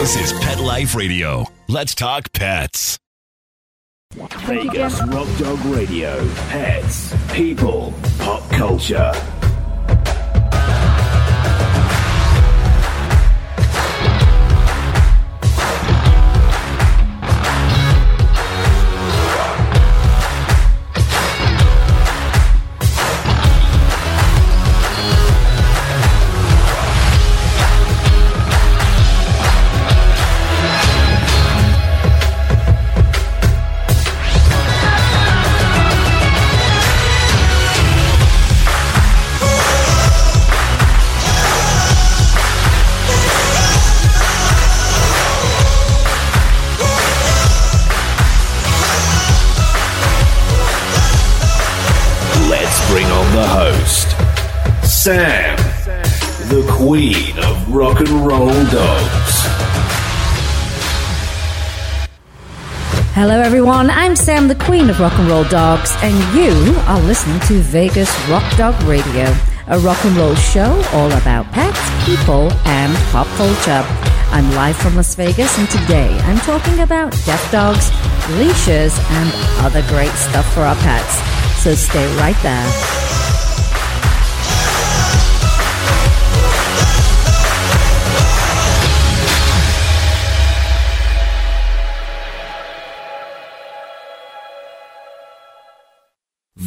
This is Pet Life Radio. Let's talk pets. Vegas Rock Dog Radio. Pets, people, pop culture. Sam, the queen of rock and roll dogs. Hello, everyone. I'm Sam, the Queen of Rock and Roll Dogs, and you are listening to Vegas Rock Dog Radio, a rock and roll show all about pets, people, and pop culture. I'm live from Las Vegas, and today I'm talking about deaf dogs, leashes, and other great stuff for our pets. So stay right there.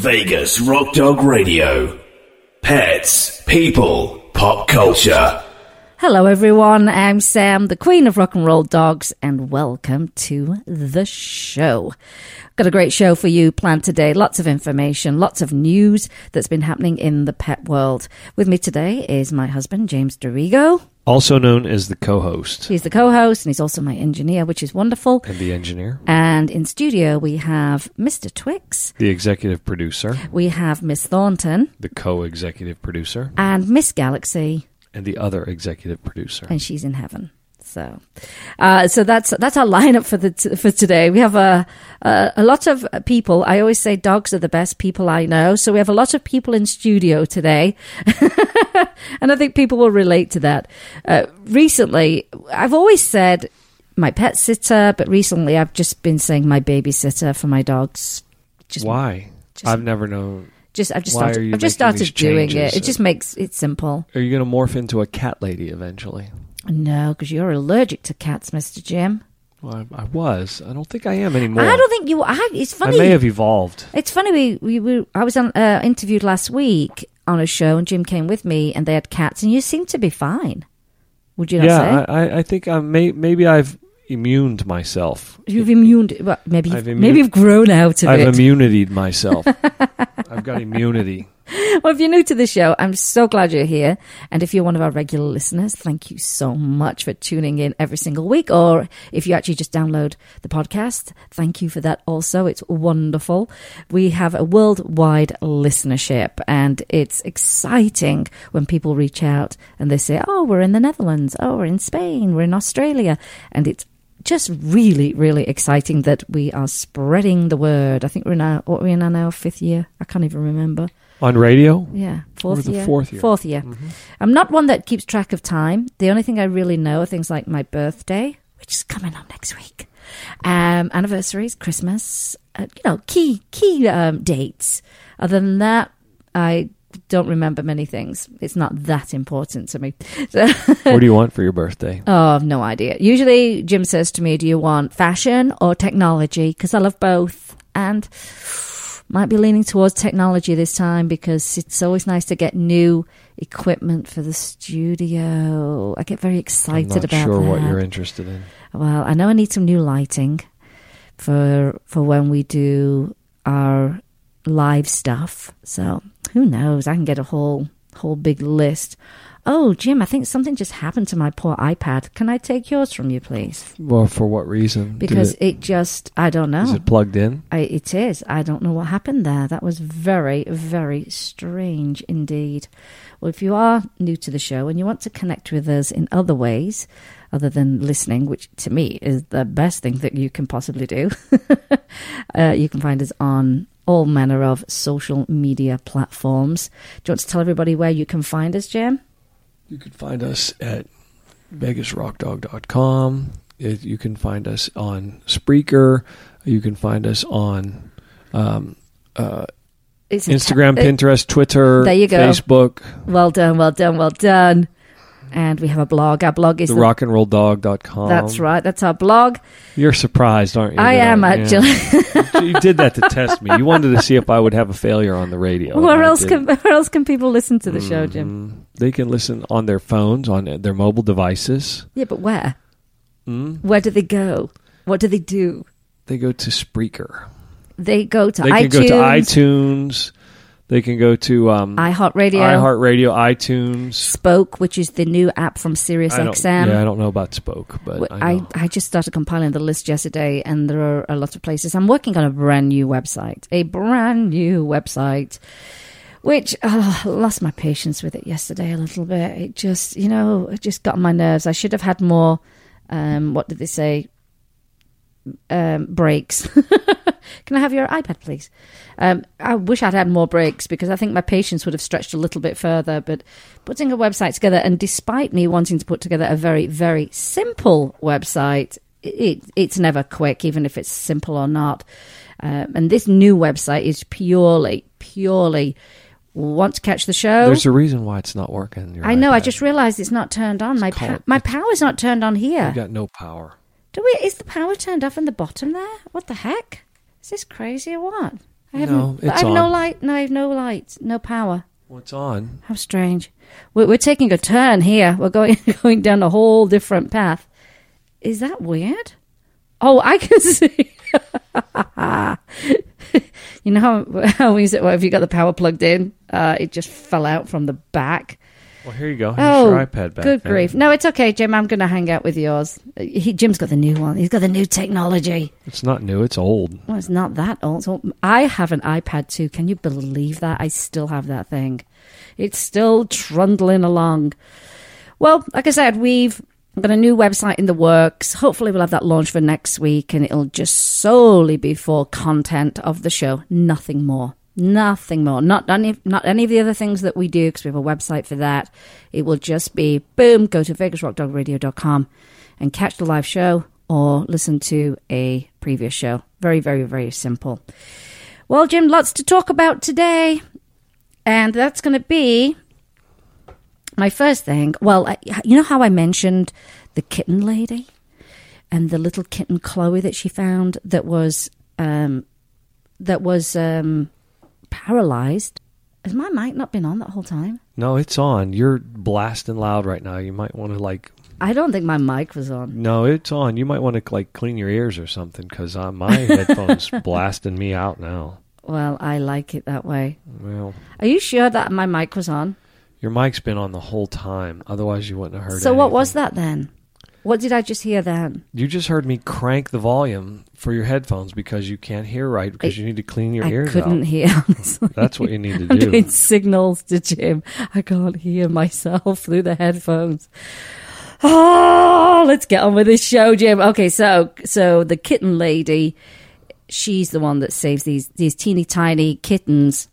Vegas Rock Dog Radio. Pets, people, pop culture. Hello, everyone. I'm Sam, the Queen of Rock and Roll Dogs, and welcome to the show. Got a great show for you planned today. Lots of information, lots of news that's been happening in the pet world. With me today is my husband, James Dorigo. Also known as the co host He's the co host and he's also my engineer, which is wonderful. and the engineer, And in studio, we have Mr. Twix, the executive producer, we have Miss Thornton, the co executive producer, and Miss Galaxy, and the other executive producer. and she's in heaven. So, uh, so that's that's our lineup for the t- for today. We have a, a a lot of people. I always say dogs are the best people I know. So we have a lot of people in studio today, and I think people will relate to that. Uh, recently, I've always said my pet sitter, but recently I've just been saying my babysitter for my dogs. Just Why? just- I've never known. just I've just started. I've just started doing it. It just makes it simple. Are you going to morph into a cat lady eventually? No, because you're allergic to cats, Mister Jim. Well, I, I was. I don't think I am anymore. I don't think you. I, it's funny. I may have evolved. It's funny. We we, we I was on, uh, interviewed last week on a show, and Jim came with me, and they had cats, and you seem to be fine. Would you not Yeah, say? I, I, I think I may, maybe I've immuned myself. You've immuned. Well, maybe I've maybe you've grown out of it. I've it. immunityed myself. I've got immunity. Well, if you're new to the show, I'm so glad you're here. And if you're one of our regular listeners, thank you so much for tuning in every single week. Or if you actually just download the podcast, thank you for that also. It's wonderful. We have a worldwide listenership, and it's exciting when people reach out and they say, Oh, we're in the Netherlands. Oh, we're in Spain. We're in Australia. And it's just really, really exciting that we are spreading the word. I think we're now, what, we're in our now fifth year. I can't even remember. On radio? Yeah, fourth year. fourth year. Fourth year. I'm not one that keeps track of time. The only thing I really know are things like my birthday, which is coming up next week, um, anniversaries, Christmas, uh, you know, key key um, dates. Other than that, I don't remember many things. It's not that important to me. So, what do you want for your birthday? oh, I've no idea. Usually, Jim says to me, "Do you want fashion or technology?" Because I love both, and might be leaning towards technology this time because it's always nice to get new equipment for the studio. I get very I'm excited not about sure that. what you're interested in. Well, I know I need some new lighting for for when we do our live stuff. So who knows? I can get a whole whole big list. Oh, Jim, I think something just happened to my poor iPad. Can I take yours from you, please? Well, for what reason? Because it, it, just, I don't know. is it plugged in? I, it is. I don't know what happened there. That was very, very strange indeed. Well, if you are new to the show and you want to connect with us in other ways, other than listening, which to me is the best thing that you can possibly do, uh, you can find us on all manner of social media platforms. Do you want to tell everybody where you can find us, Jim? You can find us at VegasRockDog.com. It, you can find us on Spreaker. You can find us on um, uh, Instagram, ta- uh, Pinterest, Twitter, There you go. Facebook, Well done, well done, well done. And we have a blog. Our blog is the the- rockandrolldog.com. That's right. That's our blog. You're surprised, aren't you? I am yeah. actually. you did that to test me. You wanted to see if I would have a failure on the radio. where else can where else can people listen to the show, Jim? Mm, They can listen on their phones, on their mobile devices. Yeah, but where? Mm. Where do they go? What do they do? They go to Spreaker. They go to They can iTunes, go to iTunes. They can go to um, iHeartRadio, iHeartRadio, iTunes. Spoke, which is the new app from Sirius I don't, XM. yeah, I don't know about Spoke, but Well, I, I. I just started compiling the list yesterday, and there are a lot of places. I'm working on a brand new website, a brand new website, which oh, I lost my patience with it yesterday a little bit. It just, you know, it just got on my nerves. I should have had more. Um, what did they say? Um, breaks. Can I have your iPad, please? Um, I wish I'd had more breaks because I think my patience would have stretched a little bit further. But putting a website together, and despite me wanting to put together a very, very simple website, it, it's never quick, even if it's simple or not. Um, and this new website is purely, purely want to catch the show. There's a reason why it's not working. I know. I just realised it's not turned on. my pa- called- my power's not turned on here. You got no power. Do we? Is the power turned off in the bottom there? What the heck? Is this crazy or what? I haven't. No, I it's have no light. No, I have no light. No power. What's on? How strange. We're, we're taking a turn here. We're going going down a whole different path. Is that weird? Oh, I can see. you know how how is it? Well, if you got the power plugged in, uh, it just fell out from the back. Well, here you go. Here's Oh, your iPad back. good grief! No, it's okay, Jim. I'm going to hang out with yours. He, Jim's got the new one. He's got the new technology. It's not new. It's old. Well, it's not that old. So I have an iPad too. Can you believe that? I still have that thing. It's still trundling along. Well, like I said, we've got a new website in the works. Hopefully, we'll have that launch for next week, and it'll just solely be for content of the show, nothing more. Nothing more. Not any, not any of the other things that we do because we have a website for that. It will just be boom, go to vegasrockdogradio.com and catch the live show or listen to a previous show. Very, very, very simple. Well, Jim, lots to talk about today. And that's going to be my first thing. Well, I, you know how I mentioned the kitten lady and the little kitten Chloe that she found that was um, that was um, paralyzed. Has my mic not been on that whole time? No, it's on. You're blasting loud right now. You might want to like. I don't think my mic was on. No, it's on. You might want to like clean your ears or something because uh, my headphones blasting me out now. Well, I like it that way. Well, Are you sure that my mic was on? your mic's been on the whole time. Otherwise, you wouldn't have heard. So what was that then? What did I just hear then? You just heard me crank the volume for your headphones because you can't hear right because I- you need to clean your I ears I couldn't out. hear. Honestly. That's what you need to do. I'm do. doing signals to Jim. I can't hear myself through the headphones. Oh, let's get on with this show, Jim. Okay, so so the kitten lady, she's the one that saves these these teeny tiny kittens,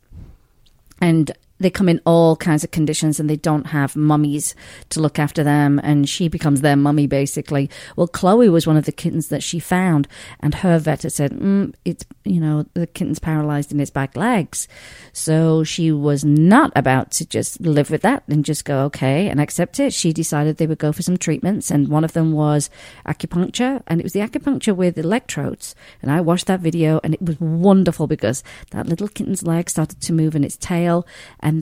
and they come in all kinds of conditions, and they don't have mummies to look after them, and she becomes their mummy basically. Well, Chloe was one of the kittens that she found, and her vet had said, mm, "It's you know the kitten's paralyzed in its back legs," so she was not about to just live with that and just go okay and accept it. She decided they would go for some treatments, and one of them was acupuncture, and it was the acupuncture with electrodes. And I watched that video, and it was wonderful because that little kitten's leg started to move in its tail.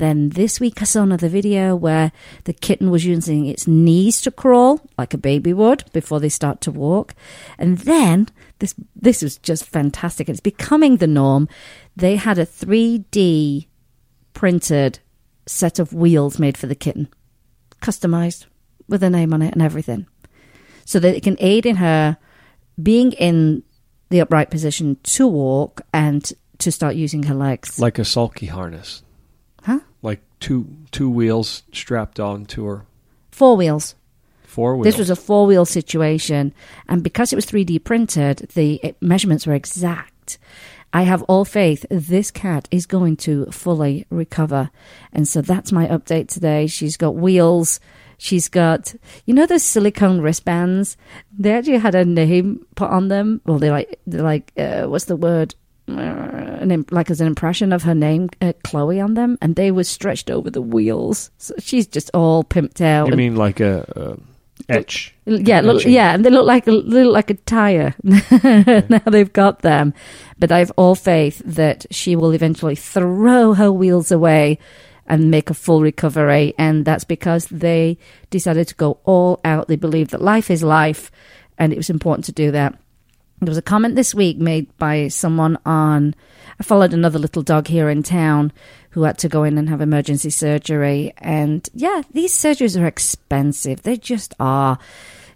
Then this week I saw another video where the kitten was using its knees to crawl like a baby would before they start to walk. And then this this was just fantastic. It's becoming the norm. They had a 3D printed set of wheels made for the kitten, customized with a name on it and everything, so that it can aid in her being in the upright position to walk and to start using her legs. like a sulky harness? Like two two wheels strapped on to her. Four wheels. Four wheels. This was a four wheel situation, and because it was 3D printed, the measurements were exact. I have all faith this cat is going to fully recover. And so that's my update today. She's got wheels. She's got, you know, those silicone wristbands. They actually had a name put on them. Well, they're like, they're like, uh, what's the word? Uh, an im- like as an impression of her name, uh, Chloe, on them, and they were stretched over the wheels. So she's just all pimped out. You and- mean like a, a etch? yeah, look, yeah, and they look like a look like a tire. now they've got them, but I have all faith that she will eventually throw her wheels away and make a full recovery, and that's because they decided to go all out. They believe that life is life, and it was important to do that. There was a comment this week made by someone on. I followed another little dog here in town who had to go in and have emergency surgery. And yeah, these surgeries are expensive. They just are.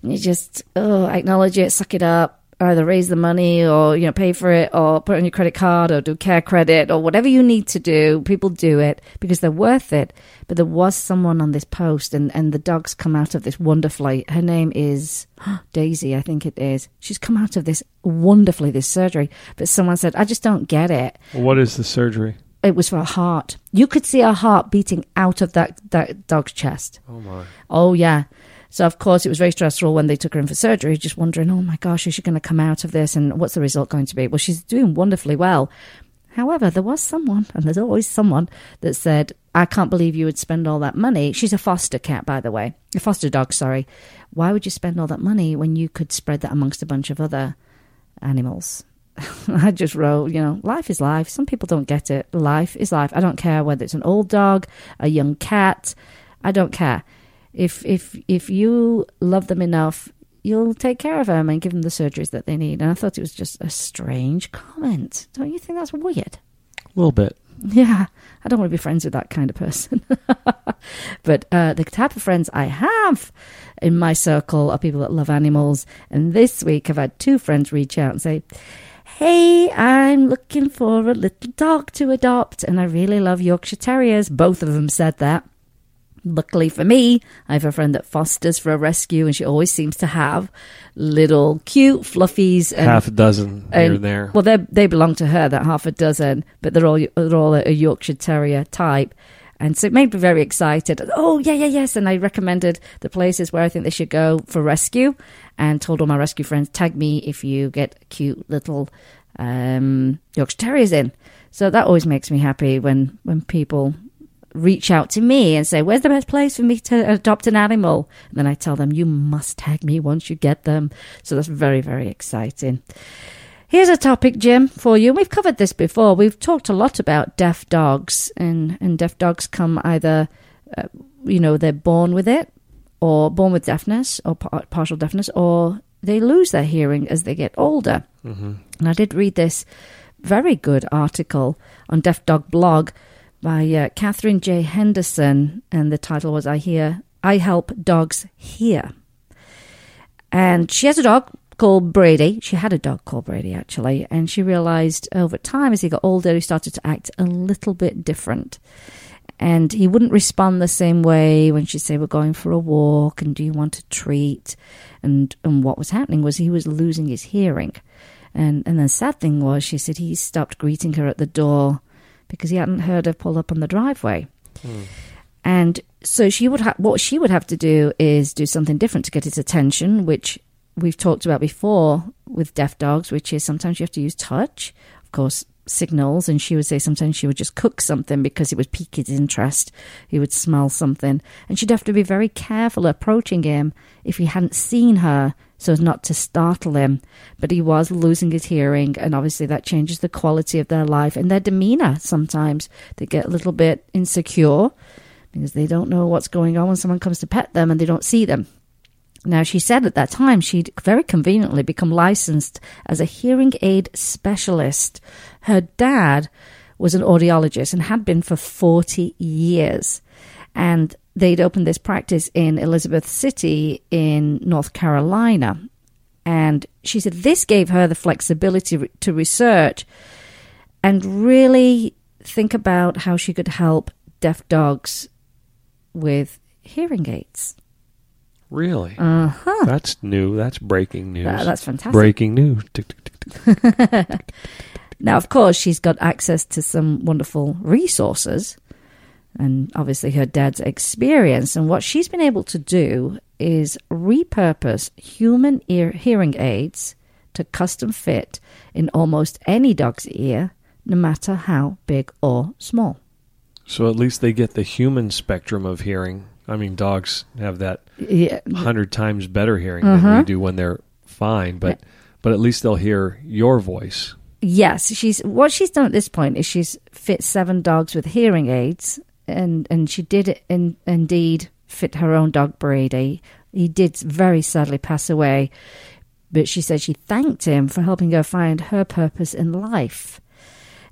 You just, oh, acknowledge it, suck it up, either raise the money or, you know, pay for it or put it on your credit card or do care credit or whatever you need to do. People do it because they're worth it. But there was someone on this post and, and the dog's come out of this wonderfully. Her name is Daisy, I think it is. She's come out of this wonderfully, this surgery. But someone said, I just don't get it What is the surgery? it was for her heart. You could see her heart beating out of that, that dog's chest. Oh my! Oh, yeah. So, of course, it was very stressful when they took her in for surgery, just wondering, oh my gosh, is she going to come out of this? And what's the result going to be? Well, she's doing wonderfully well. However, there was someone, and there's always someone, that said, I can't believe you would spend all that money. She's a foster cat, by the way, a foster dog, sorry. Why would you spend all that money when you could spread that amongst a bunch of other animals? I just wrote, you know, life is life. Some people don't get it. Life is life. I don't care whether it's an old dog, a young cat. I don't care. If if if you love them enough, you'll take care of them and give them the surgeries that they need. And I thought it was just a strange comment. Don't you think that's weird? A little bit. Yeah, I don't want to be friends with that kind of person. but uh, the type of friends I have in my circle are people that love animals. And this week I've had two friends reach out and say, Hey, I'm looking for a little dog to adopt. And I really love Yorkshire Terriers. Both of them said that. Luckily for me, I have a friend that fosters for a rescue, and she always seems to have little cute fluffies and Half a dozen here and- there. Well, they they belong to her, that half a dozen, but they're all they're all a, a Yorkshire Terrier type, and so it made me very excited. Oh yeah, yeah, yes, and I recommended the places where I think they should go for rescue, and told all my rescue friends tag me if you get cute little um, Yorkshire Terriers in. So that always makes me happy when when people reach out to me and say, Where's the best place for me to adopt an animal? And then I tell them, You must tag me once you get them. So that's very, very exciting. Here's a topic, Jim, for you. We've covered this before. We've talked a lot about deaf dogs, and, and deaf dogs come either, uh, you know, they're born with it, or born with deafness, or par- partial deafness, or they lose their hearing as they get older. And I did read this very good article on Deaf Dog Blog by uh, Catherine J. Henderson, and the title was "I Hear I Help Dogs Hear." And she has a dog called Brady. She had a dog called Brady actually, and she realized over time as he got older, he started to act a little bit different. And he wouldn't respond the same way when she'd say, We're going for a walk, and do you want a treat? And, and what was happening was he was losing his hearing. And, and the sad thing was, she said he stopped greeting her at the door because he hadn't heard her pull up on the driveway. Hmm. And so she would ha- what she would have to do is do something different to get his attention, which we've talked about before with deaf dogs, which is sometimes you have to use touch, of course, signals. And she would say sometimes she would just cook something because it would pique his interest. He would smell something, and she'd have to be very careful approaching him if he hadn't seen her, so as not to startle him. But he was losing his hearing, and obviously that changes the quality of their life and their demeanor. Sometimes they get a little bit insecure because they don't know what's going on when someone comes to pet them and they don't see them. Now, she said at that time she'd very conveniently become licensed as a hearing aid specialist. Her dad was an audiologist and had been for 40 years. And they'd opened this practice in Elizabeth City in North Carolina. And she said this gave her the flexibility to research and really think about how she could help deaf dogs with hearing aids. Really? Uh huh. That's new. That's breaking news. that's fantastic. Breaking news. Now, of course, she's got access to some wonderful resources. And obviously her dad's experience. And what she's been able to do is repurpose human ear hearing aids to custom fit in almost any dog's ear, no matter how big or small. So at least they get the human spectrum of hearing. I mean, dogs have that Yeah, hundred times better hearing than Uh-huh. we do when they're fine, but but at least they'll hear your voice. Yes, she's what she's done at this point is she's fit seven dogs with hearing aids, and and she did in, indeed fit her own dog Brady. He did very sadly pass away, but she said she thanked him for helping her find her purpose in life,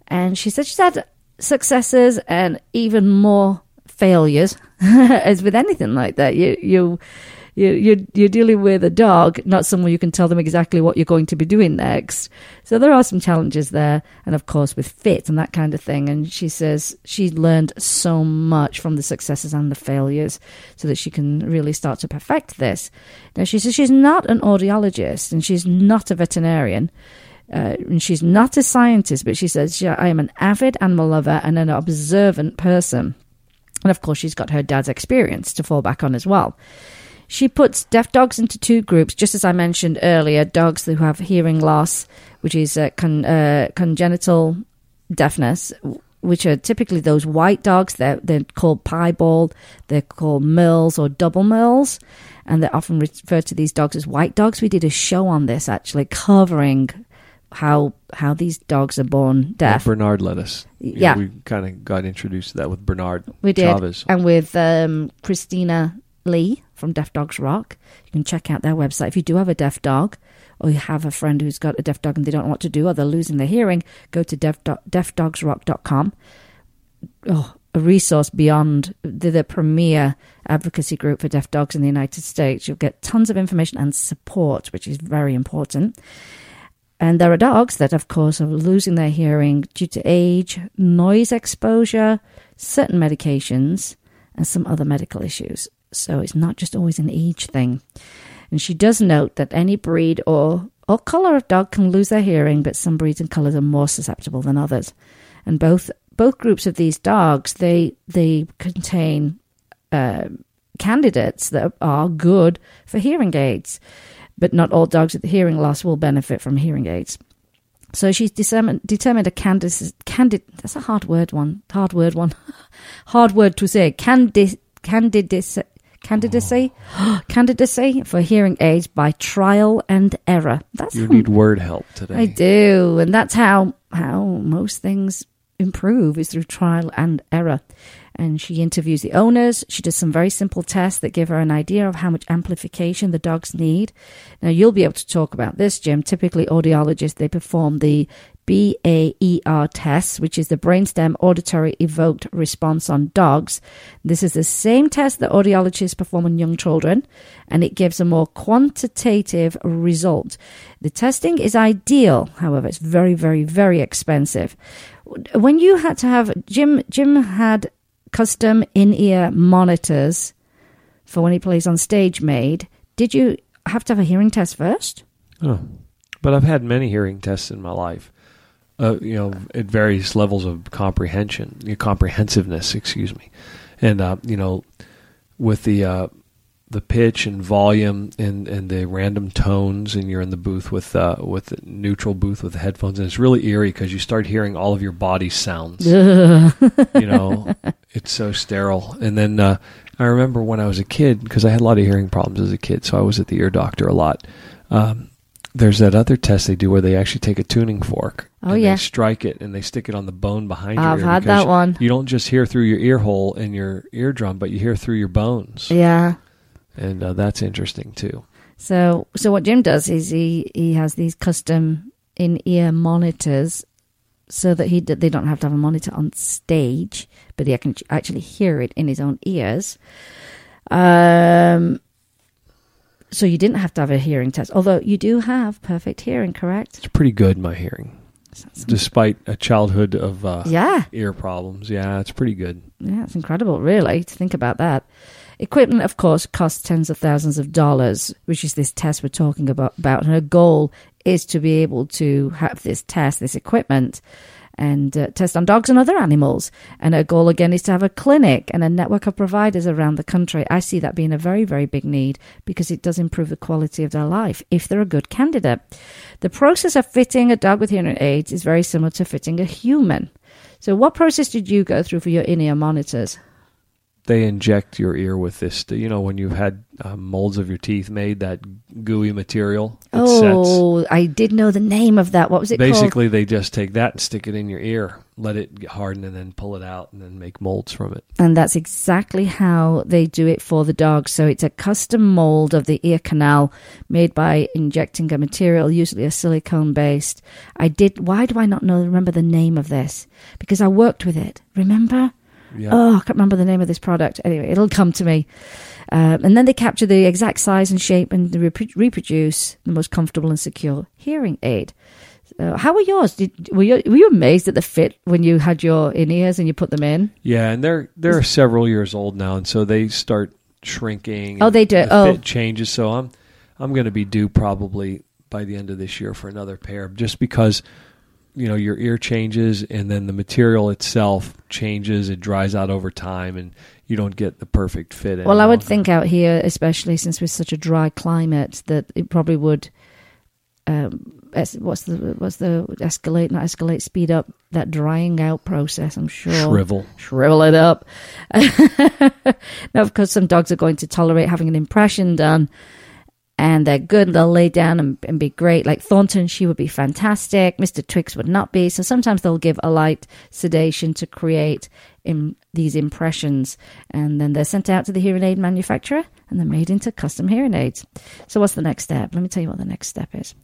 and she said she's had successes and even more failures. As with anything like that, you you. You, you're, you're dealing with a dog, not someone you can tell them exactly what you're going to be doing next. So there are some challenges there, and of course with fit and that kind of thing. And she says she learned so much from the successes and the failures, so that she can really start to perfect this. Now she says she's not an audiologist and she's not a veterinarian. Uh, and she's not a scientist, but she says she, I am an avid animal lover and an observant person. And of course, she's got her dad's experience to fall back on as well. She puts deaf dogs into two groups, just as I mentioned earlier dogs who have hearing loss, which is uh, con- uh, congenital deafness, which are typically those white dogs. They're, they're called piebald, they're called merles or double merles, and they're often referred to these dogs as white dogs. We did a show on this actually, covering how how these dogs are born deaf. Bernard let us. Know, Yeah. we kind of got introduced to that with Bernard We did, Chavez. and with um, Christina Lee from Deaf Dogs Rock. You can check out their website if you do have a deaf dog, or you have a friend who's got a deaf dog and they don't know what to do, or they're losing their hearing. Go to deaf, deafdogsrock.com. Oh, a resource beyond the, the premier advocacy group for deaf dogs in the United States. You'll get tons of information and support, which is very important. And there are dogs that, of course, are losing their hearing due to age, noise exposure, certain medications, and some other medical issues. So it's not just always an age thing. And she does note that any breed or, or color of dog can lose their hearing, but some breeds and colors are more susceptible than others. And both both groups of these dogs, they they contain uh, candidates that are good for hearing aids, but not all dogs with hearing loss will benefit from hearing aids. So she's determined, determined a candid, candid, that's a hard word one, hard word one, hard word to say, candid, candidacy, candidacy, candidacy for hearing aids by trial and error. That's You how- need word help today. I do, and that's how how most things improve is through trial and error. And she interviews the owners. She does some very simple tests that give her an idea of how much amplification the dogs need. Now you'll be able to talk about this, Jim. Typically, audiologists they perform the BAER test, which is the brainstem auditory evoked response on dogs. This is the same test that audiologists perform on young children, and it gives a more quantitative result. The testing is ideal, however, it's very, very, very expensive. When you had to have Jim, Jim had custom in-ear monitors for when he plays on stage made. Did you have to have a hearing test first? Oh. But I've had many hearing tests in my life. Uh, you know, at various levels of comprehension, you know, comprehensiveness, excuse me, and uh, you know, with the uh, the pitch and volume and, and the random tones, and you're in the booth with uh, with the neutral booth with the headphones, and it's really eerie because you start hearing all of your body sounds. you know, it's so sterile. And then uh, I remember when I was a kid, because I had a lot of hearing problems as a kid, so I was at the ear doctor a lot. Um, there's that other test they do where they actually take a tuning fork. Oh, and yeah. They strike it and they stick it on the bone behind your I've ear. had that one. You don't just hear through your ear hole in your eardrum, but you hear through your bones, Yeah. and uh, that's interesting too. So, so what Jim does is he he has these custom in-ear monitors, so that he they don't have to have a monitor on stage, but he can actually hear it in his own ears. Um. So you didn't have to have a hearing test, although you do have perfect hearing, correct? It's pretty good, my hearing, despite a childhood of uh, Yeah. ear problems. Yeah, it's pretty good. Yeah, it's incredible, really, to think about that. Equipment, of course, costs tens of thousands of dollars, which is this test we're talking about. about. And her goal is to be able to have this test, this equipment, and uh, test on dogs and other animals. And her goal again is to have a clinic and a network of providers around the country. I see that being a very, very big need because it does improve the quality of their life if they're a good candidate. The process of fitting a dog with hearing aids is very similar to fitting a human. So, what process did you go through for your in-ear monitors? They inject your ear with this. You know, when you've had uh, molds of your teeth made, that gooey material. That oh, I did know the name of that. What was it Basically, called? they just take that and stick it in your ear, let it harden, and then pull it out, and then make molds from it. And that's exactly how they do it for the dog. So it's a custom mold of the ear canal made by injecting a material, usually a silicone based. I did. Why do I not know? Remember the name of this? Because I worked with it. Remember? Yeah. Oh, I can't remember the name of this product. Anyway, it'll come to me. Um, and then they capture the exact size and shape and repro- reproduce the most comfortable and secure hearing aid. Uh, how were yours? Did, were you were you amazed at the fit when you had your in ears and you put them in? Yeah, and they're they're several years old now, and so they start shrinking. Oh, they do. The Oh. fit changes. So I'm I'm going to be due probably by the end of this year for another pair, just because you know your ear changes, and then the material itself changes. It dries out over time, and you don't get the perfect fit. Well, I would think out here, especially since we're such a dry climate, that it probably would. Um, what's the what's the escalate not escalate speed up that drying out process? I'm sure shrivel. shrivel it up. now, of course, some dogs are going to tolerate having an impression done, and they're good. They'll lay down and, and be great. Like Thornton, she would be fantastic. Mister Twix would not be. So sometimes they'll give a light sedation to create in these impressions, and then they're sent out to the hearing aid manufacturer, and they're made into custom hearing aids. So what's the next step? Let me tell you what the next step is.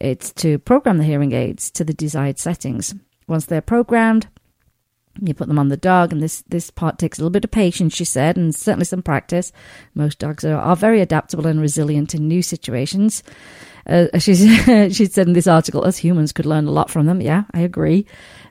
It's to program the hearing aids to the desired settings. Once they're programmed, you put them on the dog, and this this part takes a little bit of patience, she said, and certainly some practice. Most dogs are, are very adaptable and resilient in new situations. Uh, she she said in this article, us humans could learn a lot from them. Yeah, I agree,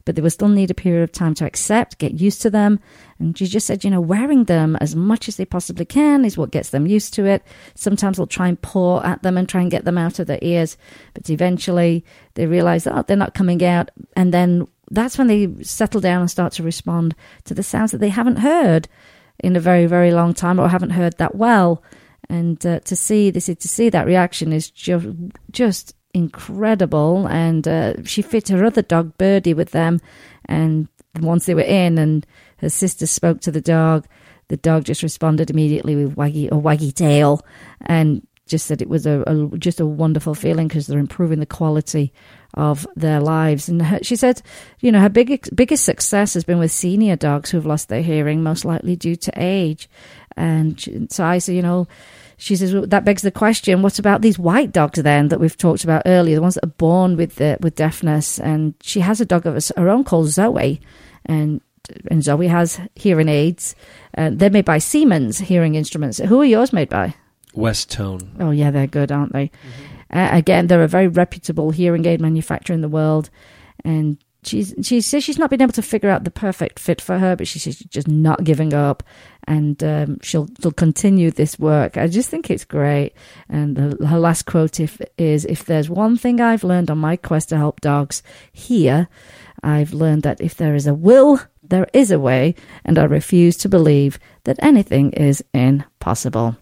but they will still need a period of time to accept, get used to them. And she just said, you know, wearing them as much as they possibly can is what gets them used to it. Sometimes they'll try and paw at them and try and get them out of their ears, but eventually they realize that oh, they're not coming out, and then that's when they settle down and start to respond to the sounds that they haven't heard in a very, very long time or haven't heard that well. And uh, to see this, to see that reaction is just just incredible. And uh, she fit her other dog Birdie with them, and once they were in, and her sister spoke to the dog, the dog just responded immediately with waggy a waggy tail, and just said it was a, a just a wonderful feeling because they're improving the quality of their lives. And her, she said, you know, her big, biggest success has been with senior dogs who've lost their hearing, most likely due to age. And so I said, you know, she says well, that begs the question: What about these white dogs then that we've talked about earlier, the ones that are born with the, with deafness? And she has a dog of her own called Zoe, and and Zoe has hearing aids. Uh, they're made by Siemens hearing instruments. Who are yours made by? Westone. Oh yeah, they're good, aren't they? Uh, again, they're a very reputable hearing aid manufacturer in the world, and she's she says she's not been able to figure out the perfect fit for her, but she says she's just not giving up, and um, she'll she'll continue this work. I just think it's great. And the, her last quote if, is, "If there's one thing I've learned on my quest to help dogs hear, I've learned that if there is a will." There is a way, and I refuse to believe that anything is impossible.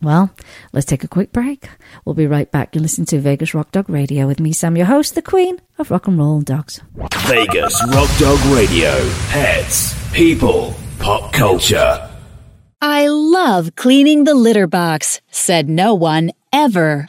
Well, let's take a quick break. We'll be right back. You're listening to Vegas Rock Dog Radio with me, Sam, your host, the queen of rock and roll dogs. Vegas Rock Dog Radio. Pets, people, pop culture. I love cleaning the litter box, said no one ever.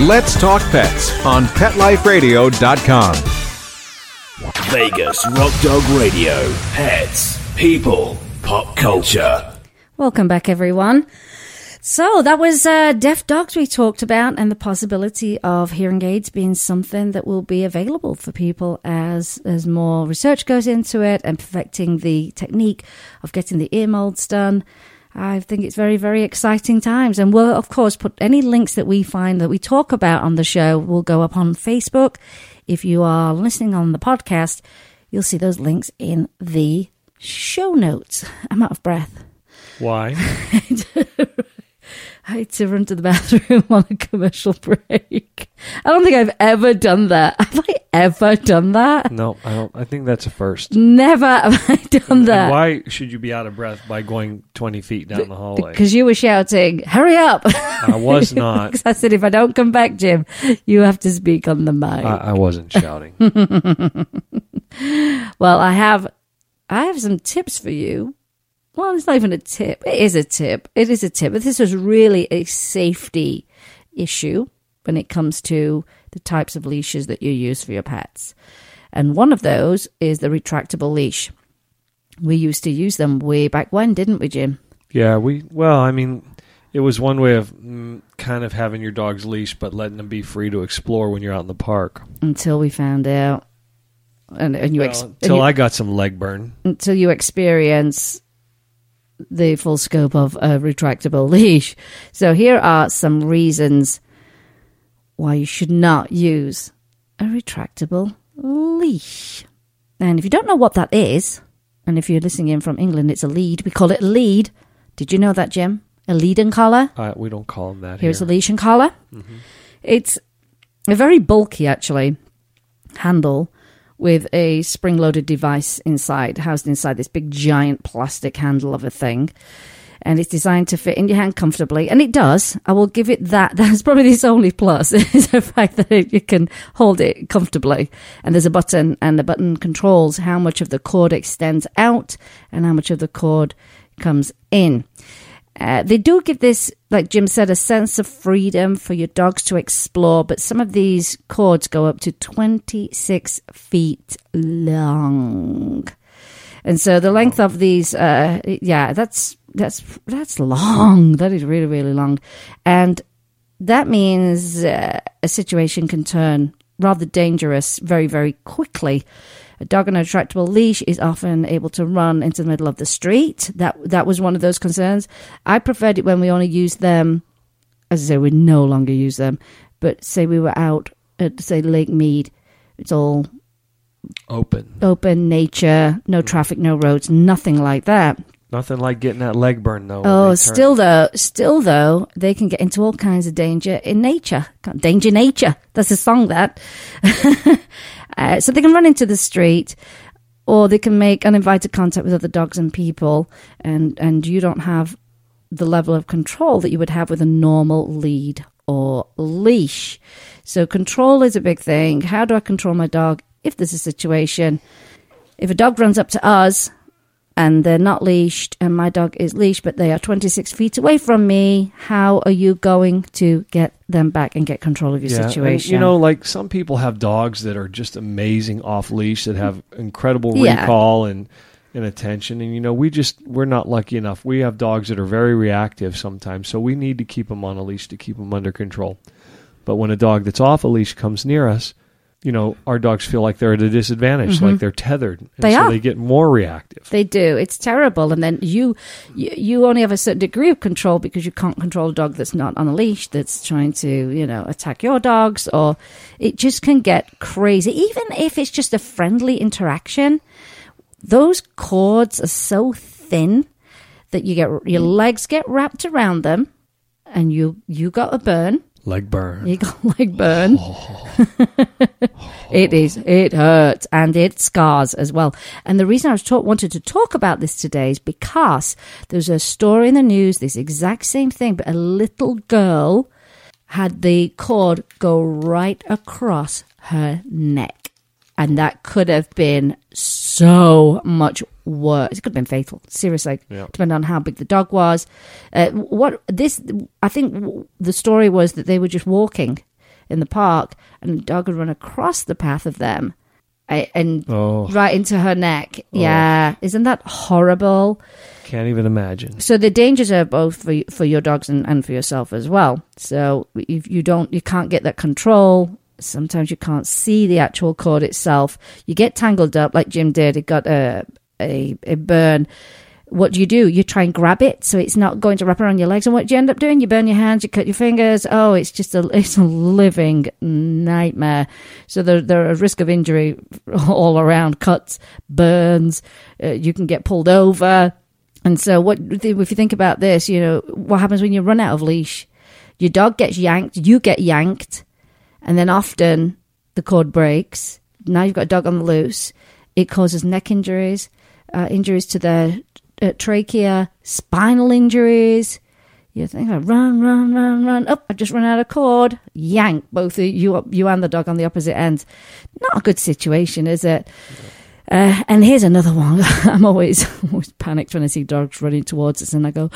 Let's Talk Pets on PetLifeRadio.com. Vegas Rock Dog Radio. Pets, people, pop culture. Welcome back, everyone. So that was uh, deaf dogs we talked about, and the possibility of hearing aids being something that will be available for people as as more research goes into it and perfecting the technique of getting the ear molds done. I think it's very, very exciting times. And we'll, of course, put any links that we find that we talk about on the show will go up on Facebook. If you are listening on the podcast, you'll see those links in the show notes. I'm out of breath. Why? I had to run to the bathroom on a commercial break. I don't think I've ever done that. Have I ever done that? No, I don't. I think that's a first. Never have I done And that. why should you be out of breath by going 20 feet down the hallway? Because you were shouting, hurry up. I was not. Because I said, if I don't come back, Jim, you have to speak on the mic. I, I wasn't shouting. well, I have, I have some tips for you. Well, it's not even a tip. It is a tip. It is a tip. But this is really a safety issue when it comes to the types of leashes that you use for your pets. And one of those is the retractable leash. We used to use them way back when, didn't we, Jim? yeah, we. Well, I mean, it was one way of mm, kind of having your dog's leash, but letting them be free to explore when you're out in the park. Until we found out, and, and you, Well, ex- and until you- I got some leg burn. until you experience the full scope of a retractable leash. So here are some reasons why you should not use a retractable leash. And if you don't know what that is, and if you're listening in from England, it's a lead. We call it a lead. Did you know that, Jim? A lead and collar. Uh, we don't call them that Here's here. a leash and collar. It's a very bulky, actually, handle with a spring loaded device inside, housed inside this big giant plastic handle of a thing. And it's designed to fit in your hand comfortably. And it does. I will give it that. That's probably its only plus is the fact that it, you can hold it comfortably. And there's a button, and the button controls how much of the cord extends out and how much of the cord comes in. Uh, they do give this, like Jim said, a sense of freedom for your dogs to explore, but some of these cords go up to 26 feet long. And so the length of these, uh, yeah, that's that's that's long. That is really really long, and that means uh, a situation can turn rather dangerous very very quickly. A dog on a retractable leash is often able to run into the middle of the street. That that was one of those concerns. I preferred it when we only used them. As I say, we no longer use them. But say we were out at say Lake Mead, it's all Open. open nature, no mm. traffic, no roads, nothing like that. Nothing like getting that leg burn though. Oh, still though, still though, they can get into all kinds of danger in nature. Danger nature. That's a song that. uh, so they can run into the street, or they can make uninvited contact with other dogs and people, and and you don't have the level of control that you would have with a normal lead or leash. So control is a big thing. How do I control my dog if there's a situation? If a dog runs up to us and they're not leashed and my dog is leashed but they are 26 feet away from me how are you going to get them back and get control of your Yeah, and, situation you know, like some people have dogs that are just amazing off leash that have incredible Yeah. recall and and attention. And you know, we just we're not lucky enough. We have dogs that are very reactive sometimes, so we need to keep them on a leash to keep them under control. But when a dog that's off a leash comes near us, you know, our dogs feel like they're at a disadvantage, like they're tethered. And Mm-hmm. They so are. they get more reactive. they do it's terrible and then you, you you only have a certain degree of control because you can't control a dog that's not on a leash that's trying to you know attack your dogs or it just can get crazy even if it's just a friendly interaction those cords are so thin that you get your legs get wrapped around them and you you got a burn Leg burn. You got like burn. Oh. it is. It hurts and it scars as well. And the reason I was talk, wanted to talk about this today is because there's a story in the news, this exact same thing, but a little girl had the cord go right across her neck. And that could have been so much worse. It could have been fatal. Seriously, Yeah. depending on how big the dog was. Uh, what this? I think the story was that they were just walking in the park, and the dog had run across the path of them, and Oh. right into her neck. Yeah, isn't that horrible? Can't even imagine. So the dangers are both for for your dogs and, and for yourself as well. So if you don't, you can't get that control. Sometimes you can't see the actual cord itself. You get tangled up, like Jim did. He got a a, a burn. What do you do? You try and grab it so it's not going to wrap around your legs. And what do you end up doing? You burn your hands, you cut your fingers. Oh, it's just a it's a living nightmare. So there there are risk of injury all around, cuts, burns. Uh, you can get pulled over. And so, what if you think about this? You know, what happens when you run out of leash? Your dog gets yanked, you get yanked, and then often the cord breaks. Now you've got a dog on the loose. It causes neck injuries, uh, injuries to the uh, trachea, spinal injuries. You think, oh, run, run, run, run. Up, I've just run out of cord. Yank both you, you and the dog on the opposite end. Not a good situation, is it? Uh, and here's another one. I'm always always panicked when I see dogs running towards us, and I go,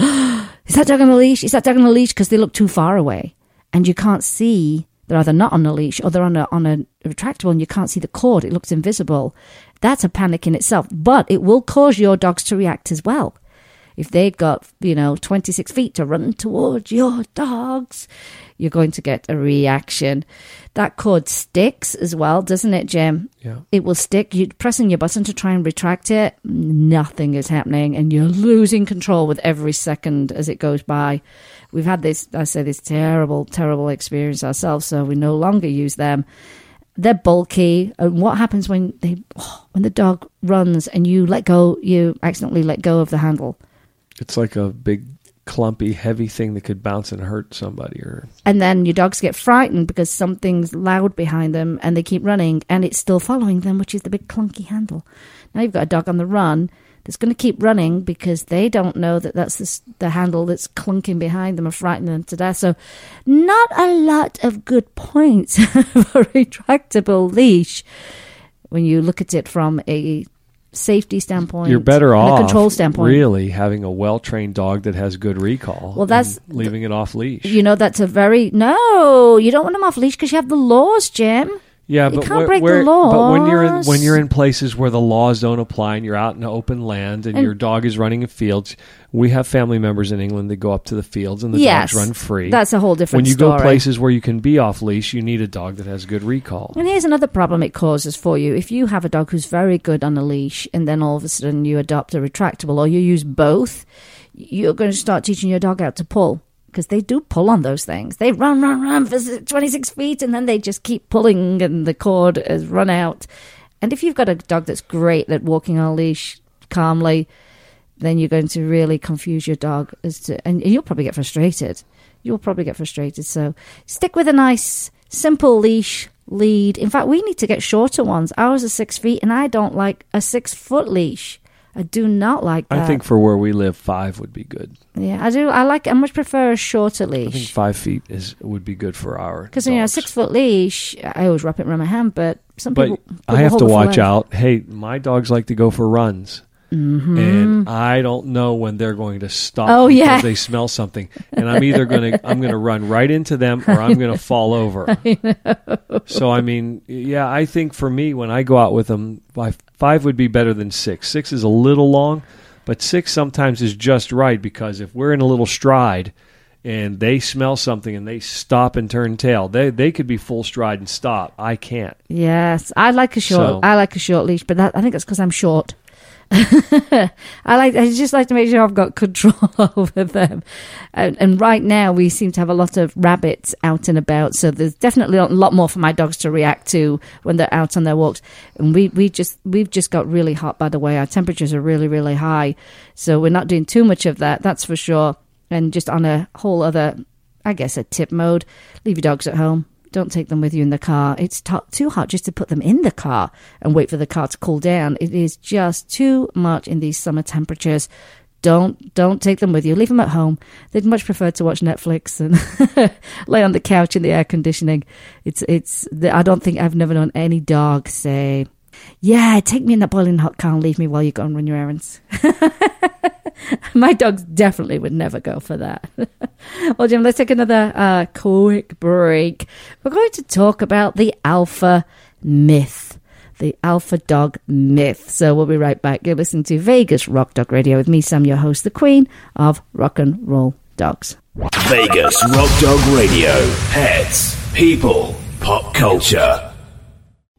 "Is that dog on a leash? Is that dog on a leash?" Because they look too far away, and you can't see. They're either not on a leash or they're on a on a retractable, and you can't see the cord. It looks invisible. That's a panic in itself, but it will cause your dogs to react as well. If they've got you know 26 feet to run towards your dogs, you're going to get a reaction. That cord sticks as well, doesn't it, Jim? Yeah. it will stick. You're pressing your button to try and retract it. Nothing is happening, and you're losing control with every second as it goes by. We've had this, I say, this terrible, terrible experience ourselves, so we no longer use them. They're bulky, and what happens when they, when the dog runs and you let go, you accidentally let go of the handle, It's like a big, clumpy, heavy thing that could bounce and hurt somebody. Or and then your dogs get frightened because something's loud behind them, and they keep running, and it's still following them, which is the big clunky handle. Now you've got a dog on the run that's going to keep running because they don't know that that's the, the handle that's clunking behind them and frightening them to death. So, not a lot of good points for a retractable leash when you look at it from a safety standpoint. you're better off, a control standpoint. really having a well-trained dog that has good recall. Well, that's- leaving it off leash. You know, that's a very no. You don't want them off leash because you have the laws, Jim. Yeah, You but can't where, break the where- But when you're in, when you're in places where the laws don't apply and you're out in open land and, And- your dog is running in fields, we have family members in England that go up to the fields and the yes, dogs run free. That's a whole different when you story. go places where you can be off leash, you need a dog that has good recall. And here's another problem it causes for you. If you have a dog who's very good on a leash and then all of a sudden you adopt a retractable or you use both, you're going to start teaching your dog how to pull because they do pull on those things. They run, run, run for 26 feet and then they just keep pulling and the cord has run out. And if you've got a dog that's great at walking on a leash calmly, then you're going to really confuse your dog as to, and you'll probably get frustrated. You'll probably get frustrated. So stick with a nice, simple leash lead. In fact, we need to get shorter ones. Ours are six feet, and I don't like a six foot leash. I do not like that. I think for where we live, five would be good. yeah, I do. I like. I much prefer a shorter leash. I think five feet is would be good for our. because you know a six foot leash. I always wrap it around my hand, but some But people. I have to watch out. Hey, my dogs like to go for runs. And I don't know when they're going to stop. Mm-hmm. Oh, yeah. they smell something, and I'm either going to I'm going to run right into them or I'm going to fall over. So I mean, yeah, I think for me when I go out with them, five, five would be better than six. Six is a little long, but six sometimes is just right because if we're in a little stride. And they smell something and they stop and turn tail. They they could be full stride and stop. I can't. Yes, I like a short. So- I like a short leash, but that, I think it's because I'm short. I like. I just like to make sure I've got control over them. And, and right now, we seem to have a lot of rabbits out and about, so there's definitely a lot more for my dogs to react to when they're out on their walks. And we we just we've just got really hot. By the way, our temperatures are really really high, so we're not doing too much of that. That's for sure. And just on a whole other, I guess, a tip mode: leave your dogs at home. Don't take them with you in the car. It's t- too hot just to put them in the car and wait for the car to cool down. It is just too much in these summer temperatures. Don't don't take them with you. Leave them at home. They'd much prefer to watch Netflix and lay on the couch in the air conditioning. It's it's. I don't think I've never known any dog say, "Yeah, take me in that boiling hot car and leave me while you go and run your errands." My dogs definitely would never go for that. well, Jim, let's take another uh, quick break. We're going to talk about the alpha myth. the alpha dog myth. So we'll be right back. You're listening to Vegas Rock Dog Radio with me, Sam, your host, the queen of rock and roll dogs. Vegas Rock Dog Radio. Pets, people, pop culture.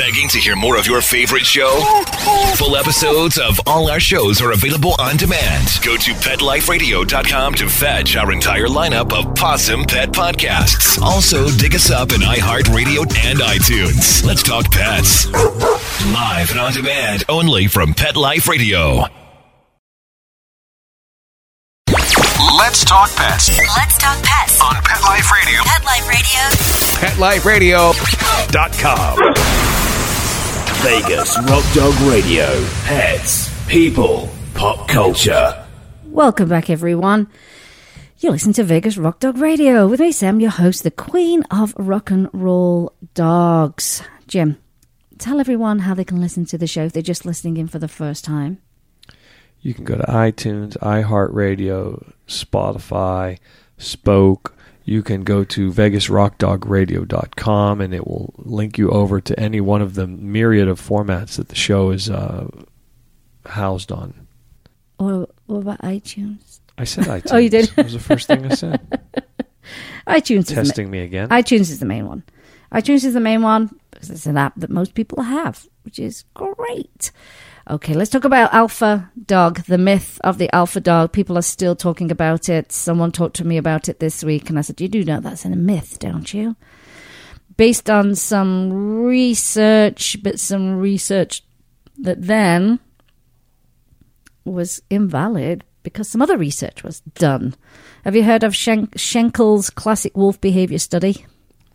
Begging to hear more of your favorite show? Full episodes of all our shows are available on demand. Go to PetLifeRadio.com to fetch our entire lineup of pawsome Pet podcasts. Also, dig us up in iHeartRadio and iTunes. Let's talk pets. Live and on demand only from Pet Life Radio. Let's talk pets Let's talk pets. on Pet Life Radio. Pet Life Radio. PetLifeRadio.com. Vegas Rock Dog Radio. Pets, people, pop culture. Welcome back, everyone. You listen to Vegas Rock Dog Radio with me, Sam, your host, the queen of rock and roll dogs. Jim, tell everyone how they can listen to the show if they're just listening in for the first time. You can go to iTunes, iHeartRadio, Spotify, Spoke. You can go to VegasRockDogRadio.com and it will link you over to any one of the myriad of formats that the show is uh, housed on. Or what about iTunes? I said iTunes. Oh, you did? That was the first thing I said. iTunes the ma- Testing me again. iTunes is the main one. iTunes is the main one because it's an app that most people have, which is great. Okay, let's talk about Alpha Dog, the myth of the Alpha Dog. People are still talking about it. Someone talked to me about it this week, and I said, You do know that's a myth, don't you? Based on some research, but some research that then was invalid because some other research was done. Have you heard of Schenkel's classic wolf behavior study?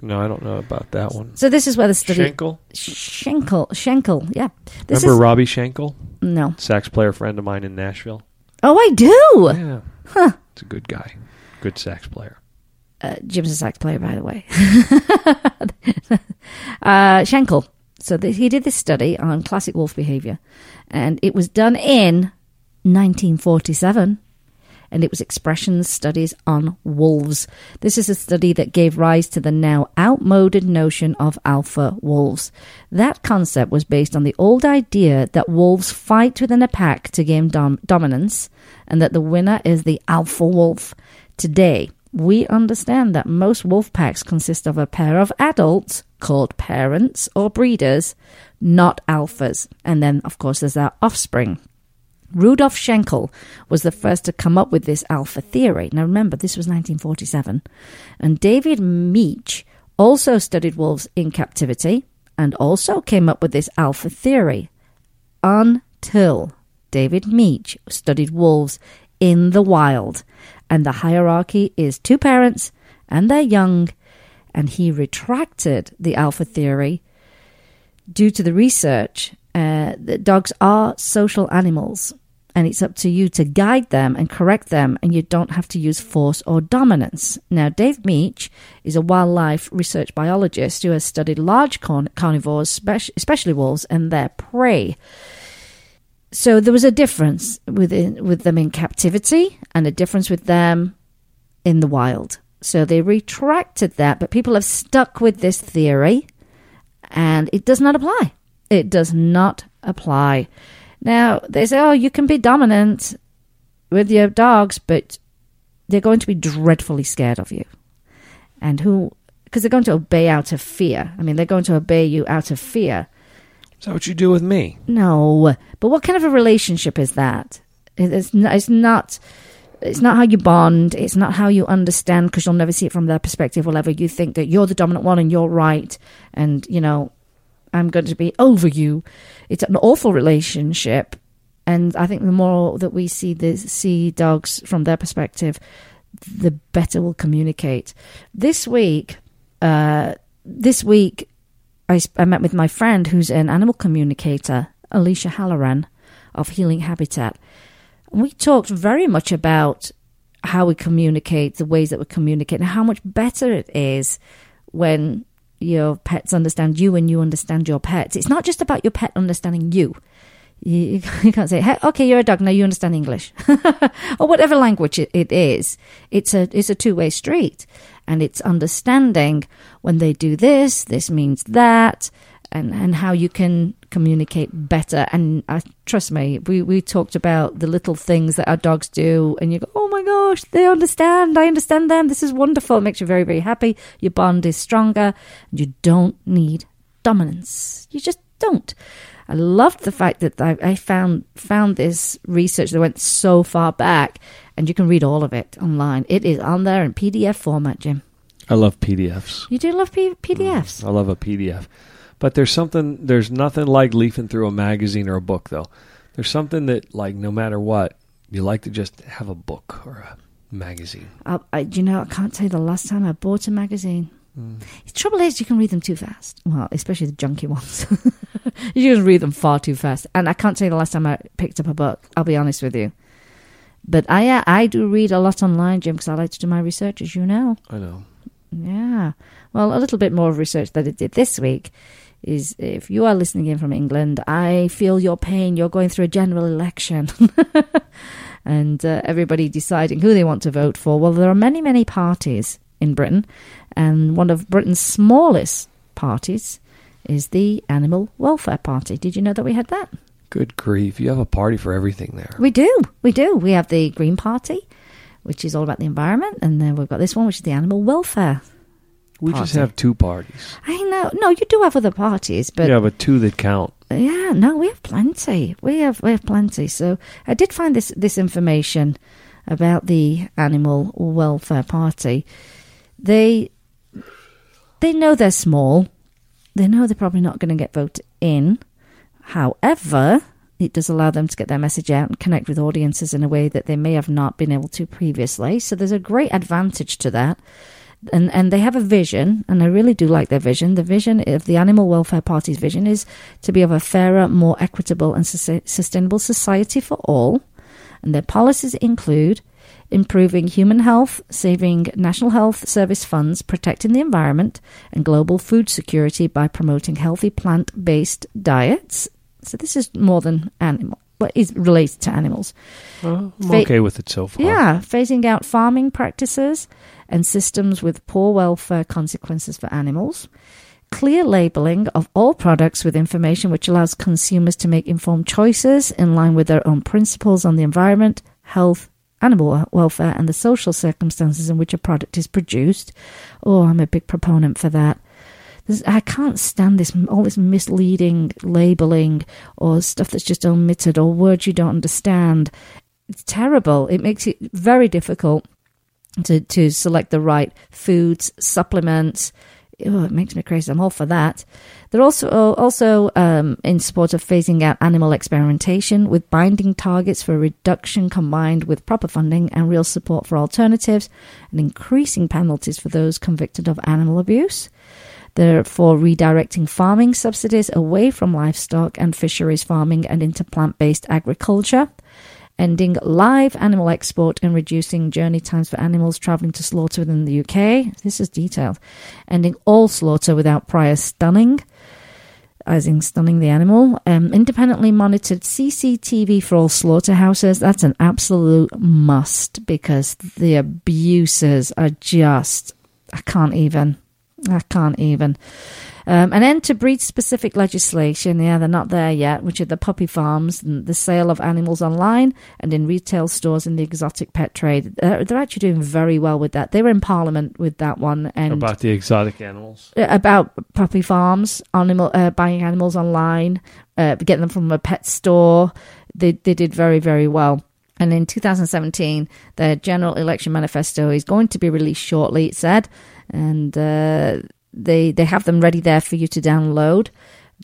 No, I don't know about that one. So this is where the study Schenkel? Schenkel Schenkel, yeah. This Remember is Robbie Schenkel? no. Sax player friend of mine in Nashville. Oh, I do. Yeah. It's a good guy. Good sax player. Uh, Jim's a sax player, by the way. uh, Schenkel. So th- he did this study on classic wolf behavior, and it was done in 1947. And it was expressions studies on wolves. This is a study that gave rise to the now outmoded notion of alpha wolves. That concept was based on the old idea that wolves fight within a pack to gain dom- dominance, and that the winner is the alpha wolf. Today, we understand that most wolf packs consist of a pair of adults called parents or breeders, not alphas. And then, of course, there's their offspring. Rudolf Schenkel was the first to come up with this alpha theory. Now, remember, this was 1947. And David Mech also studied wolves in captivity and also came up with this alpha theory until David Mech studied wolves in the wild. And the hierarchy is two parents and their young. And he retracted the alpha theory due to the research uh, that dogs are social animals and it's up to you to guide them and correct them and you don't have to use force or dominance. Now dave Mech is a wildlife research biologist who has studied large carn- carnivores spec- especially wolves and their prey. So there was a difference within, with them in captivity and a difference with them in the wild. So they retracted that but people have stuck with this theory and it does not apply it does not apply. Now, they say, oh, you can be dominant with your dogs, but they're going to be dreadfully scared of you. And who, because they're going to obey out of fear. I mean, they're going to obey you out of fear. Is that what you do with me? No, but what kind of a relationship is that? It's not, it's not It's not how you bond. It's not how you understand because you'll never see it from their perspective. Whatever you think that you're the dominant one and you're right, and you know, I'm going to be over you. It's an awful relationship, and I think the more that we see the see dogs from their perspective, the better we'll communicate. This week, uh, this week, I, I met with my friend who's an animal communicator, Alicia Halloran of Healing Habitat. We talked very much about how we communicate, the ways that we communicate, and how much better it is when your pets understand you and you understand your pets. It's not just about your pet understanding you. You, you can't say, hey, "Okay, you're a dog now. You understand English," or whatever language it, it is. It's a it's a two way street, and it's understanding when they do this. This means that, and and how you can communicate better. And uh, trust me, we we talked about the little things that our dogs do, and you go, "Oh my gosh, they understand. I understand them. This is wonderful. It makes you very very happy. Your bond is stronger. And you don't need dominance. You just don't." I loved the fact that I, I found found this research that went so far back, and you can read all of it online. It is on there in PDF format, Jim. I love PDFs. You do love P- PDFs. I love a PDF. But there's something there's nothing like leafing through a magazine or a book though. There's something that like no matter what, you like to just have a book or a magazine. I, I, you know, I can't tell you the last time I bought a magazine. The trouble is, you can read them too fast. Well, especially the junky ones. you can read them far too fast. And I can't tell you the last time I picked up a book. I'll be honest with you. But I, uh, I do read a lot online, Jim, because I like to do my research, as you know. I know. Yeah. Well, a little bit more of research that I did this week is if you are listening in from England, I feel your pain. You're going through a general election. and uh, everybody deciding who they want to vote for. Well, there are many, many parties in Britain, and one of Britain's smallest parties is the Animal Welfare Party. Did you know that we had that? Good grief. You have a party for everything there. We do. We do. We have the Green Party, which is all about the environment, and then we've got this one, which is the Animal Welfare. We just have two parties. I know. No, you do have other parties, but yeah, but two that count. yeah, no, we have plenty. We have we have plenty. So I did find this this information about the Animal Welfare Party. They they know they're small. They know they're probably not going to get voted in. However, it does allow them to get their message out and connect with audiences in a way that they may have not been able to previously. So there's a great advantage to that. And and they have a vision, and I really do like their vision. The vision of the Animal Welfare Party's vision is to be of a fairer, more equitable, and sus- sustainable society for all. And their policies include improving human health, saving national health service funds, protecting the environment, and global food security by promoting healthy plant based diets. So this is more than animal, but is related to animals. Uh, I'm Fa- okay with it so far. Yeah, phasing out farming practices and systems with poor welfare consequences for animals. Clear labeling of all products with information which allows consumers to make informed choices in line with their own principles on the environment, health, animal welfare, and the social circumstances in which a product is produced. Oh, I'm a big proponent for that. I can't stand this all this misleading labeling or stuff that's just omitted or words you don't understand. It's terrible. It makes it very difficult to to select the right foods, supplements. Oh, it makes me crazy. I'm all for that. They're also also um, in support of phasing out animal experimentation with binding targets for reduction combined with proper funding and real support for alternatives and increasing penalties for those convicted of animal abuse. They're for redirecting farming subsidies away from livestock and fisheries farming and into plant based agriculture ending live animal export and reducing journey times for animals travelling to slaughter within the UK. This is detailed. Ending all slaughter without prior stunning, as in stunning the animal. Um, independently monitored CCTV for all slaughterhouses. That's an absolute must because the abuses are just, I can't even. I can't even. Um, an end to breed specific legislation, yeah, they're not there yet, which are the puppy farms, and the sale of animals online and in retail stores in the exotic pet trade. They're, they're actually doing very well with that. They were in Parliament with that one. and About the exotic animals. uh, about puppy farms, animal uh, buying animals online, uh, getting them from a pet store. They they did very very well. And in 2017, their general election manifesto is going to be released shortly, it said. And uh, they, they have them ready there for you to download.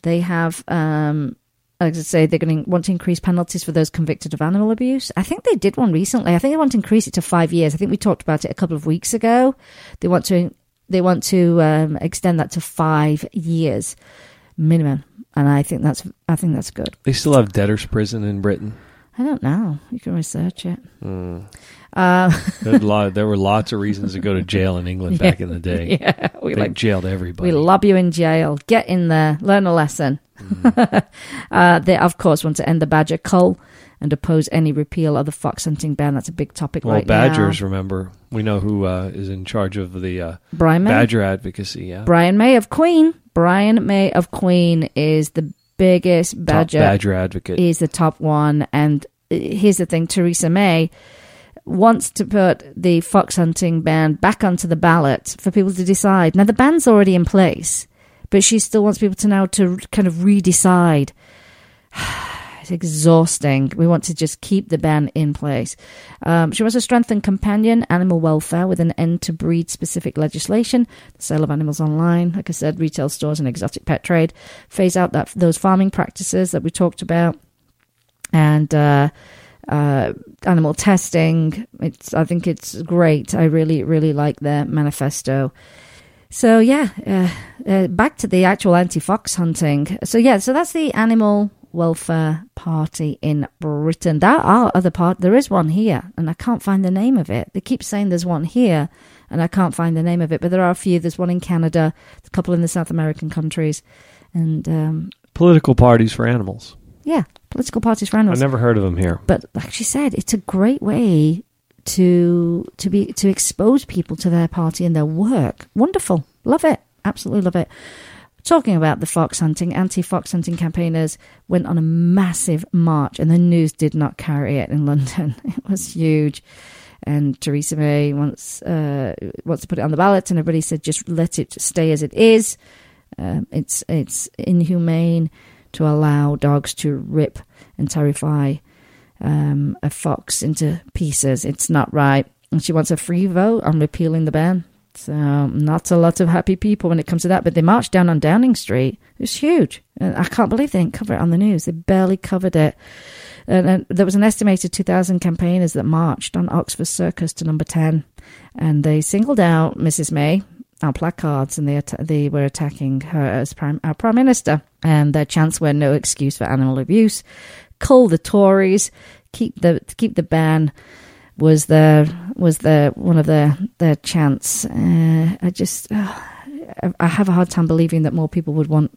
They have, um, I say, they're going to want to increase penalties for those convicted of animal abuse. I think they did one recently. I think they want to increase it to five years. I think we talked about it a couple of weeks ago. They want to they want to um, extend that to five years minimum, and I think that's I think that's good. They still have debtor's prison in Britain. I don't know. You can research it. Mm. Uh, lot, there were lots of reasons to go to jail in England back in the day. Yeah, we they like- jailed everybody. We lob you in jail. Get in there. Learn a lesson. Mm-hmm. uh, they, of course, want to end the badger cull and oppose any repeal of the fox hunting ban. That's a big topic right now. well, right badgers. now. Remember, we know who uh, is in charge of the uh, Brian May? badger advocacy. Yeah, Brian May of Queen. Brian May of Queen is the biggest badger. badger advocate. Is the top one. And uh, here's the thing Theresa May wants to put the fox hunting ban back onto the ballot for people to decide. Now, the ban's already in place, but she still wants people to now to kind of redecide. It's exhausting. We want to just keep the ban in place. Um, she wants to strengthen companion animal welfare with an end to breed specific legislation, the sale of animals online, like I said, retail stores and exotic pet trade, phase out that those farming practices that we talked about, and uh, uh, animal testing. It's I think it's great. I really really like their manifesto. So yeah, uh, uh, back to the actual anti-fox hunting. So yeah, so that's the Animal Welfare Party in Britain. There are other part. There is one here, and I can't find the name of it. They keep saying there's one here, and I can't find the name of it. But there are a few. There's one in Canada, a couple in the South American countries, and um, Political parties for animals. yeah, political parties for animals. I've never heard of them here. But like she said, it's a great way to to be to expose people to their party and their work. Wonderful, love it, absolutely love it. Talking about the fox hunting, anti-fox hunting campaigners went on a massive march, and the news did not carry it in London. It was huge, and Theresa May wants uh, wants to put it on the ballot, and everybody said just let it stay as it is. Um, it's it's inhumane to allow dogs to rip and terrify um, a fox into pieces. It's not right. And she wants a free vote on repealing the ban. So um, not a lot of happy people when it comes to that. But they marched down on Downing Street. It was huge. I can't believe they didn't cover it on the news. They barely covered it. And, and there was an estimated 2,000 campaigners that marched on Oxford Circus to number 10. And they singled out Mrs. May on placards and they, they were attacking her as prime, our Prime Minister. And their chants were no excuse for animal abuse, cull the Tories, keep the keep the ban was the was the one of the their chants. Uh, I just uh, I- have a hard time believing that more people would want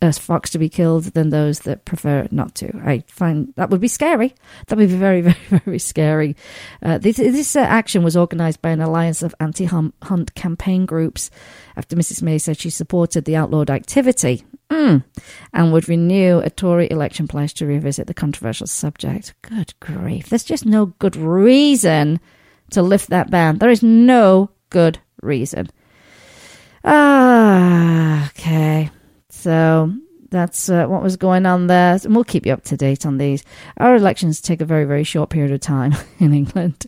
a fox to be killed than those that prefer not to. I find that would be scary. That would be very, very, very scary. Uh, this this uh, action was organised by an alliance of anti-hunt campaign groups after Mrs May said she supported the outlawed activity mm, and would renew a Tory election pledge to revisit the controversial subject. Good grief. There's just no good reason to lift that ban. There is no good reason. Ah, okay. So that's uh, what was going on there. And we'll keep you up to date on these. Our elections take a very, very short period of time in England.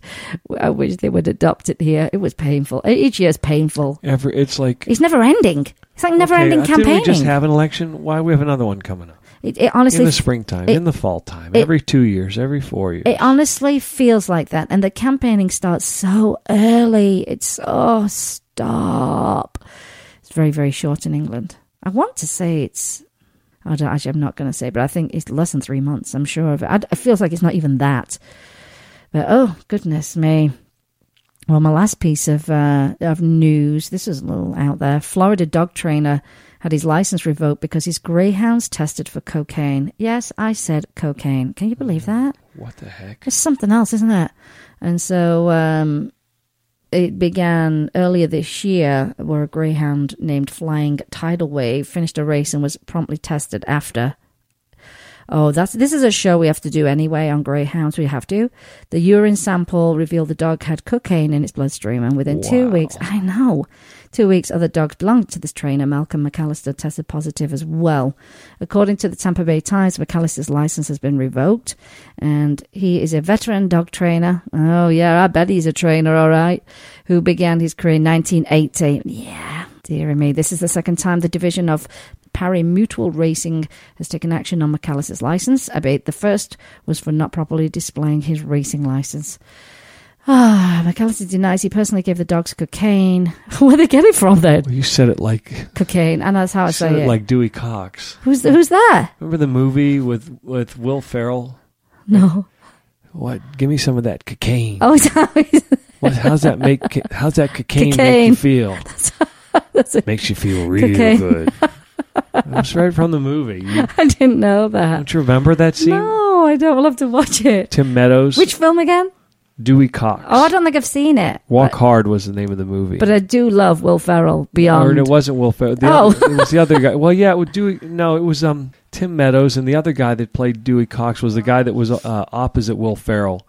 I wish they would adopt it here. It was painful. Each year's painful. Every, it's like It's never ending. It's like never ending okay, campaigning. Didn't we just have an election? Why we have another one coming up? it, it honestly in the springtime, it- in the fall time, it- every two years, every four years. It honestly feels like that. And the campaigning starts so early. It's, oh, stop. It's very, very short in England. I want to say it's, I don't, actually, I'm not going to say, but I think it's less than three months. I'm sure of it. I, it feels like it's not even that. But oh, goodness me. Well, my last piece of uh, of news. This is a little out there. Florida dog trainer had his license revoked because his greyhounds tested for cocaine. Yes, I said cocaine. Can you believe that? what the heck? It's something else, isn't it? And so um, it began earlier this year, where a greyhound named Flying Tidal Wave finished a race and was promptly tested after Oh, that's this is a show we have to do anyway on greyhounds. We have to. The urine sample revealed the dog had cocaine in its bloodstream, and within two weeks, I know, two weeks, other dogs belonged to this trainer, Malcolm McAllister, tested positive as well. According to the Tampa Bay Times, McAllister's license has been revoked, and he is a veteran dog trainer. Oh yeah, I bet he's a trainer, all right. Who began his career in 1980. Yeah. Dear me, this is the second time the division of Pari-Mutuel Racing has taken action on McAllister's license. I bet the first was for not properly displaying his racing license. Ah, McAllister denies he personally gave the dogs cocaine. Where they get it from then? Well, you said it like Cocaine, and that's how I say it. it like Dewey Cox. who's the, who's that? Remember the movie with with Will Ferrell? No. What? Give me some of that cocaine. Oh, What, how's that make? How's that cocaine, make you feel? that's it. Makes you feel real Cocaine. good. That's right from the movie. You, I didn't know that. don't you remember that scene? No, I don't. We'll have to watch it. Tim Meadows, Which film again? Dewey Cox. Oh, I don't think I've seen it. Walk but, Hard was the name of the movie. but I do love Will Ferrell or beyond. it wasn't Will Ferrell. The Oh. other, it was the other guy. Well, yeah, it would Dewey. No, it was um Tim Meadows, and the other guy that played Dewey Cox was the guy that was uh, opposite Will Ferrell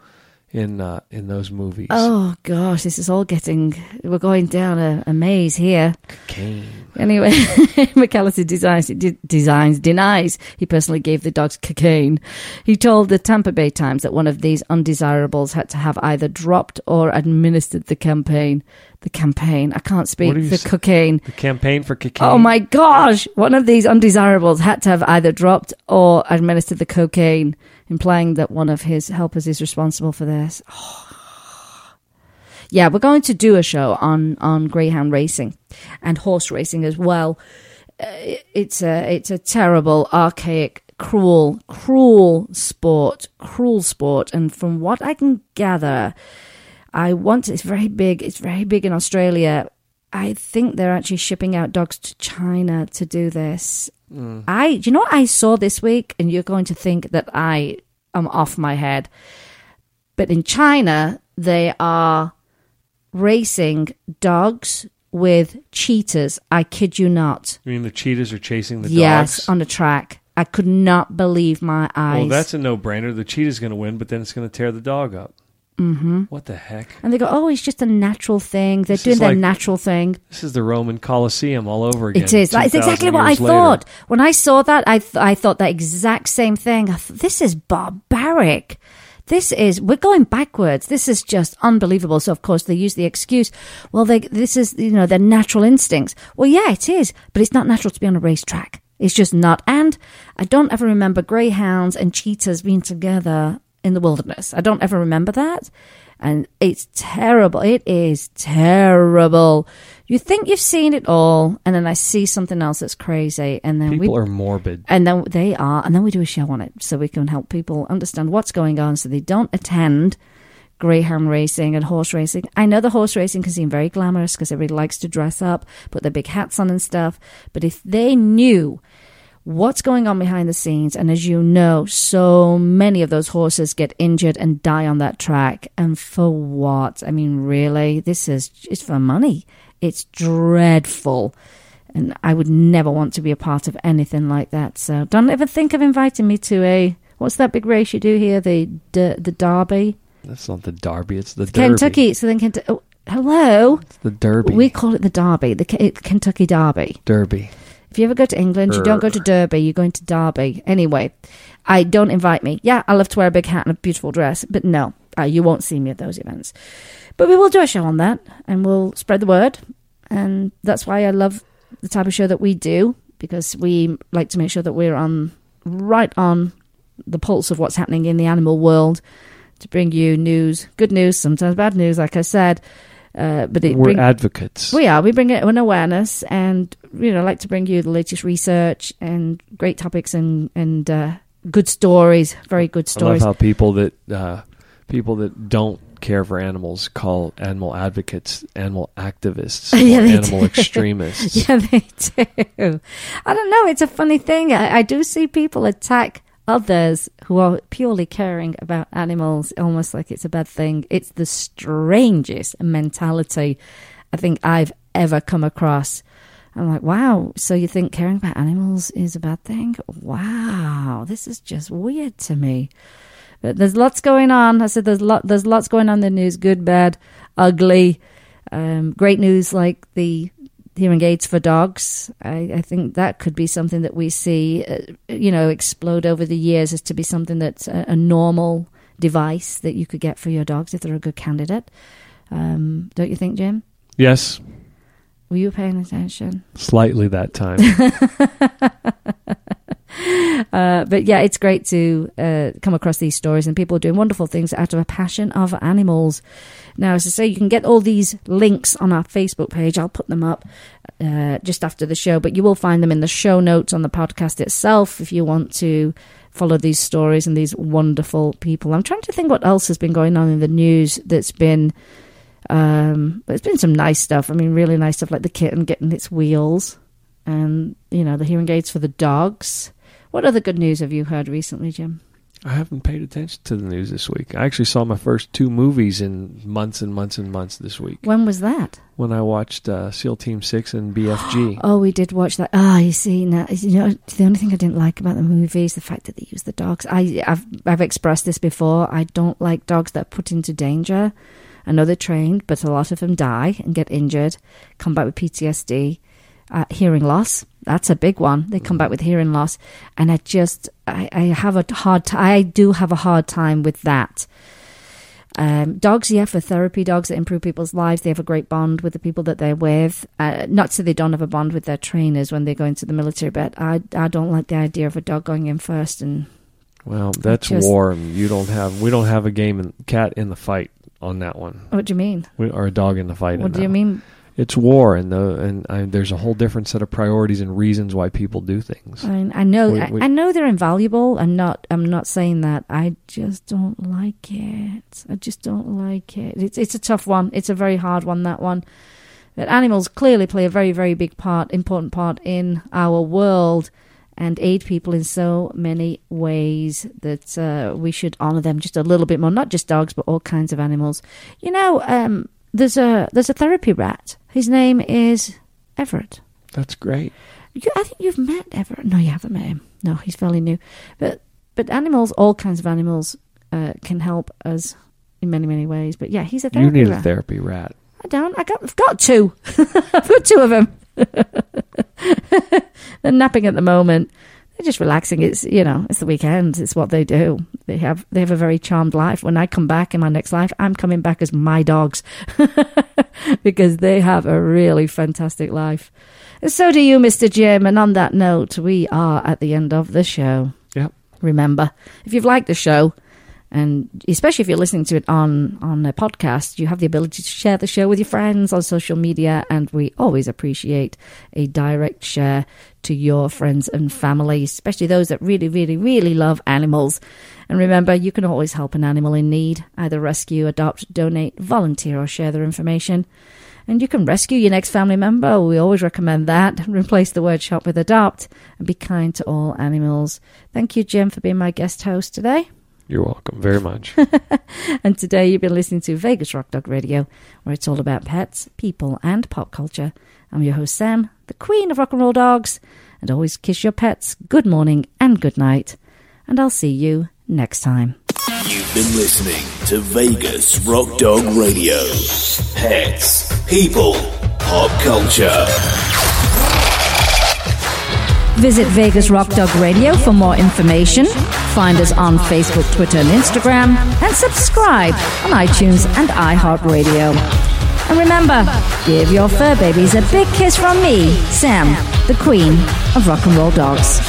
in uh, in those movies. Oh gosh, this is all getting. We're going down a, a maze here. Cocaine. Anyway, McAllister designs, de- designs denies he personally gave the dogs cocaine. He told the Tampa Bay Times that one of these undesirables had to have either dropped or administered the campaign. The campaign. I can't speak. The s- cocaine. The campaign for cocaine. Oh my gosh! One of these undesirables had to have either dropped or administered the cocaine, implying that one of his helpers is responsible for this. Yeah, we're going to do a show on on greyhound racing and horse racing as well. Uh, it's a it's a terrible, archaic, cruel, cruel sport, cruel sport, and from what I can gather, I want it's very big. It's very big in Australia. I think they're actually shipping out dogs to China to do this. Mm. I, do you know what I saw this week? And you're going to think that I am off my head. But in China, they are racing dogs with cheetahs. I kid you not. You mean the cheetahs are chasing the yes, dogs? on a track. I could not believe my eyes. well, that's a no-brainer. The cheetah's going to win, but then it's going to tear the dog up. Mm-hmm. What the heck? and they go, oh, it's just a natural thing. They're This doing their like- natural thing. This is the Roman Colosseum all over again. It is. Like, it's exactly what I later. thought. When I saw that, I, th- I thought that exact same thing. I thought, this is barbaric. This is, we're going backwards. This is just unbelievable. So, of course, they use the excuse, well, they, this is, you know, their natural instincts. Well, yeah, it is, but it's not natural to be on a racetrack. It's just not. And I don't ever remember greyhounds and cheetahs being together in the wilderness. I don't ever remember that. And it's terrible. It is terrible. You think you've seen it all, and then I see something else that's crazy, and then People we are morbid. and then they are, and then we do a show on it so we can help people understand what's going on, so they don't attend greyhound racing and horse racing. I know the horse racing can seem very glamorous because everybody likes to dress up, put their big hats on and stuff. But if they knew what's going on behind the scenes, and as you know, so many of those horses get injured and die on that track, and for what? I mean, really, this is it's for money. It's dreadful. And I would never want to be a part of anything like that. So don't ever think of inviting me to a what's that big race you do here? The the, the Derby, That's not the Derby. It's the Derby. Kentucky. So then, Kentucky. oh, hello. It's the Derby. We call it the Derby, the K- Kentucky Derby. Derby. If you ever go to England, you don't go to Derby, you're going to Derby. Anyway, I don't invite me. Yeah, I love to wear a big hat and a beautiful dress, but no, uh, you won't see me at those events. But we will do a show on that, and we'll spread the word. And that's why I love the type of show that we do because we like to make sure that we're on right on the pulse of what's happening in the animal world to bring you news, good news, sometimes bad news, like I said. Uh, but it We're bring, advocates. we are. We bring it an awareness, and you know, like to bring you the latest research and great topics and and uh, good stories. Very good stories. I love how people that uh, people that don't care for animals call animal advocates animal activists Yeah, animal do. extremists. yeah, they do. I don't know. It's a funny thing. I, I do see people attack others who are purely caring about animals, almost like it's a bad thing. It's the strangest mentality I think I've ever come across. I'm like, wow. So you think caring about animals is a bad thing? Wow, this is just weird to me. But there's lots going on. I said there's lot there's lots going on in the news, good, bad, ugly. Um, great news like the hearing aids for dogs. I, I think that could be something that we see, uh, you know, explode over the years as to be something that's a, a normal device that you could get for your dogs if they're a good candidate. Um, don't you think, Jim? Yes, Were you paying attention? slightly that time. Uh, but yeah, it's great to uh, come across these stories and people doing wonderful things out of a passion of animals. Now, as I say, you can get all these links on our Facebook page. I'll put them up uh, just after the show, but you will find them in the show notes on the podcast itself if you want to follow these stories and these wonderful people. I'm trying to think what else has been going on in the news that's been. Um, there's been some nice stuff. I mean, really nice stuff like the kitten getting its wheels, and you know the hearing aids for the dogs. What other good news have you heard recently, Jim? I haven't paid attention to the news this week. I actually saw my first two movies in months and months and months this week When was that? when I watched uh, SEAL Team Six and BFG. Oh, we did watch that. Ah, you see, now you know the only thing I didn't like about the movie is the fact that they use the dogs. I, I've I've expressed this before. I don't like dogs that are put into danger. I know they're trained, but a lot of them die and get injured, come back with PTSD, uh, hearing loss. That's a big one. They come back with hearing loss, and I just I, I have a hard t- I do have a hard time with that. Um, dogs, yeah, for therapy dogs that improve people's lives. They have a great bond with the people that they're with. Uh, not so they don't have a bond with their trainers when they go into the military, but I, I don't like the idea of a dog going in first. And Well, that's just- war, you don't have we don't have a game in cat in the fight on that one, what do you mean? we, or a dog in the fight. What do you one. mean? It's war, and the and I, there's a whole different set of priorities and reasons why people do things. I, I know, We- I, I know they're invaluable. I'm not, I'm not saying that. I just don't like it. I just don't like it. It's, it's a tough one. It's a very hard one. That one. But animals clearly play a very, very big part, important part in our world, and aid people in so many ways that uh, we should honour them just a little bit more. Not just dogs, but all kinds of animals. You know, um, there's a there's a therapy rat. His name is Everett. That's great. You, I think you've met Everett. No, you haven't met him. No, he's fairly new. But but animals, all kinds of animals, uh, can help us in many many ways. But yeah, he's a therapy You need a rat. therapy rat. I don't. I got. I've got two. I've got two of them. They're napping at the moment. They're just relaxing. It's you know, it's the weekend. It's what they do. They have they have a very charmed life. When I come back in my next life, I'm coming back as my dogs because they have a really fantastic life. And so do you, Mr. Jim. And on that note, we are at the end of the show. Yep. Remember, if you've liked the show, and especially if you're listening to it on on a podcast, you have the ability to share the show with your friends on social media, and we always appreciate a direct share to your friends and family, especially those that really, really, really love animals. And remember, you can always help an animal in need, either rescue, adopt, donate, volunteer, or share their information. And you can rescue your next family member. We always recommend that. Replace the word shop with adopt and be kind to all animals. Thank you, Jim, for being my guest host today. You're welcome very much. And today you've been listening to Vegas Rock Dog Radio, where it's all about pets, people, and pop culture. I'm your host, Sam, the queen of rock and roll dogs. And always kiss your pets good morning and good night. And I'll see you next time. You've been listening to Vegas Rock Dog Radio. Pets, people, pop culture. Visit Vegas Rock Dog Radio for more information. Find us on Facebook, Twitter, and Instagram. And subscribe on iTunes and iHeartRadio. And remember, give your fur babies a big kiss from me, Sam, the queen of rock and roll dogs.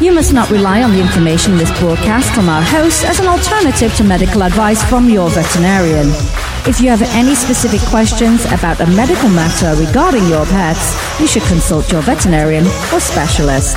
You must not rely on the information in this broadcast from our hosts as an alternative to medical advice from your veterinarian. If you have any specific questions about a medical matter regarding your pets, you should consult your veterinarian or specialist.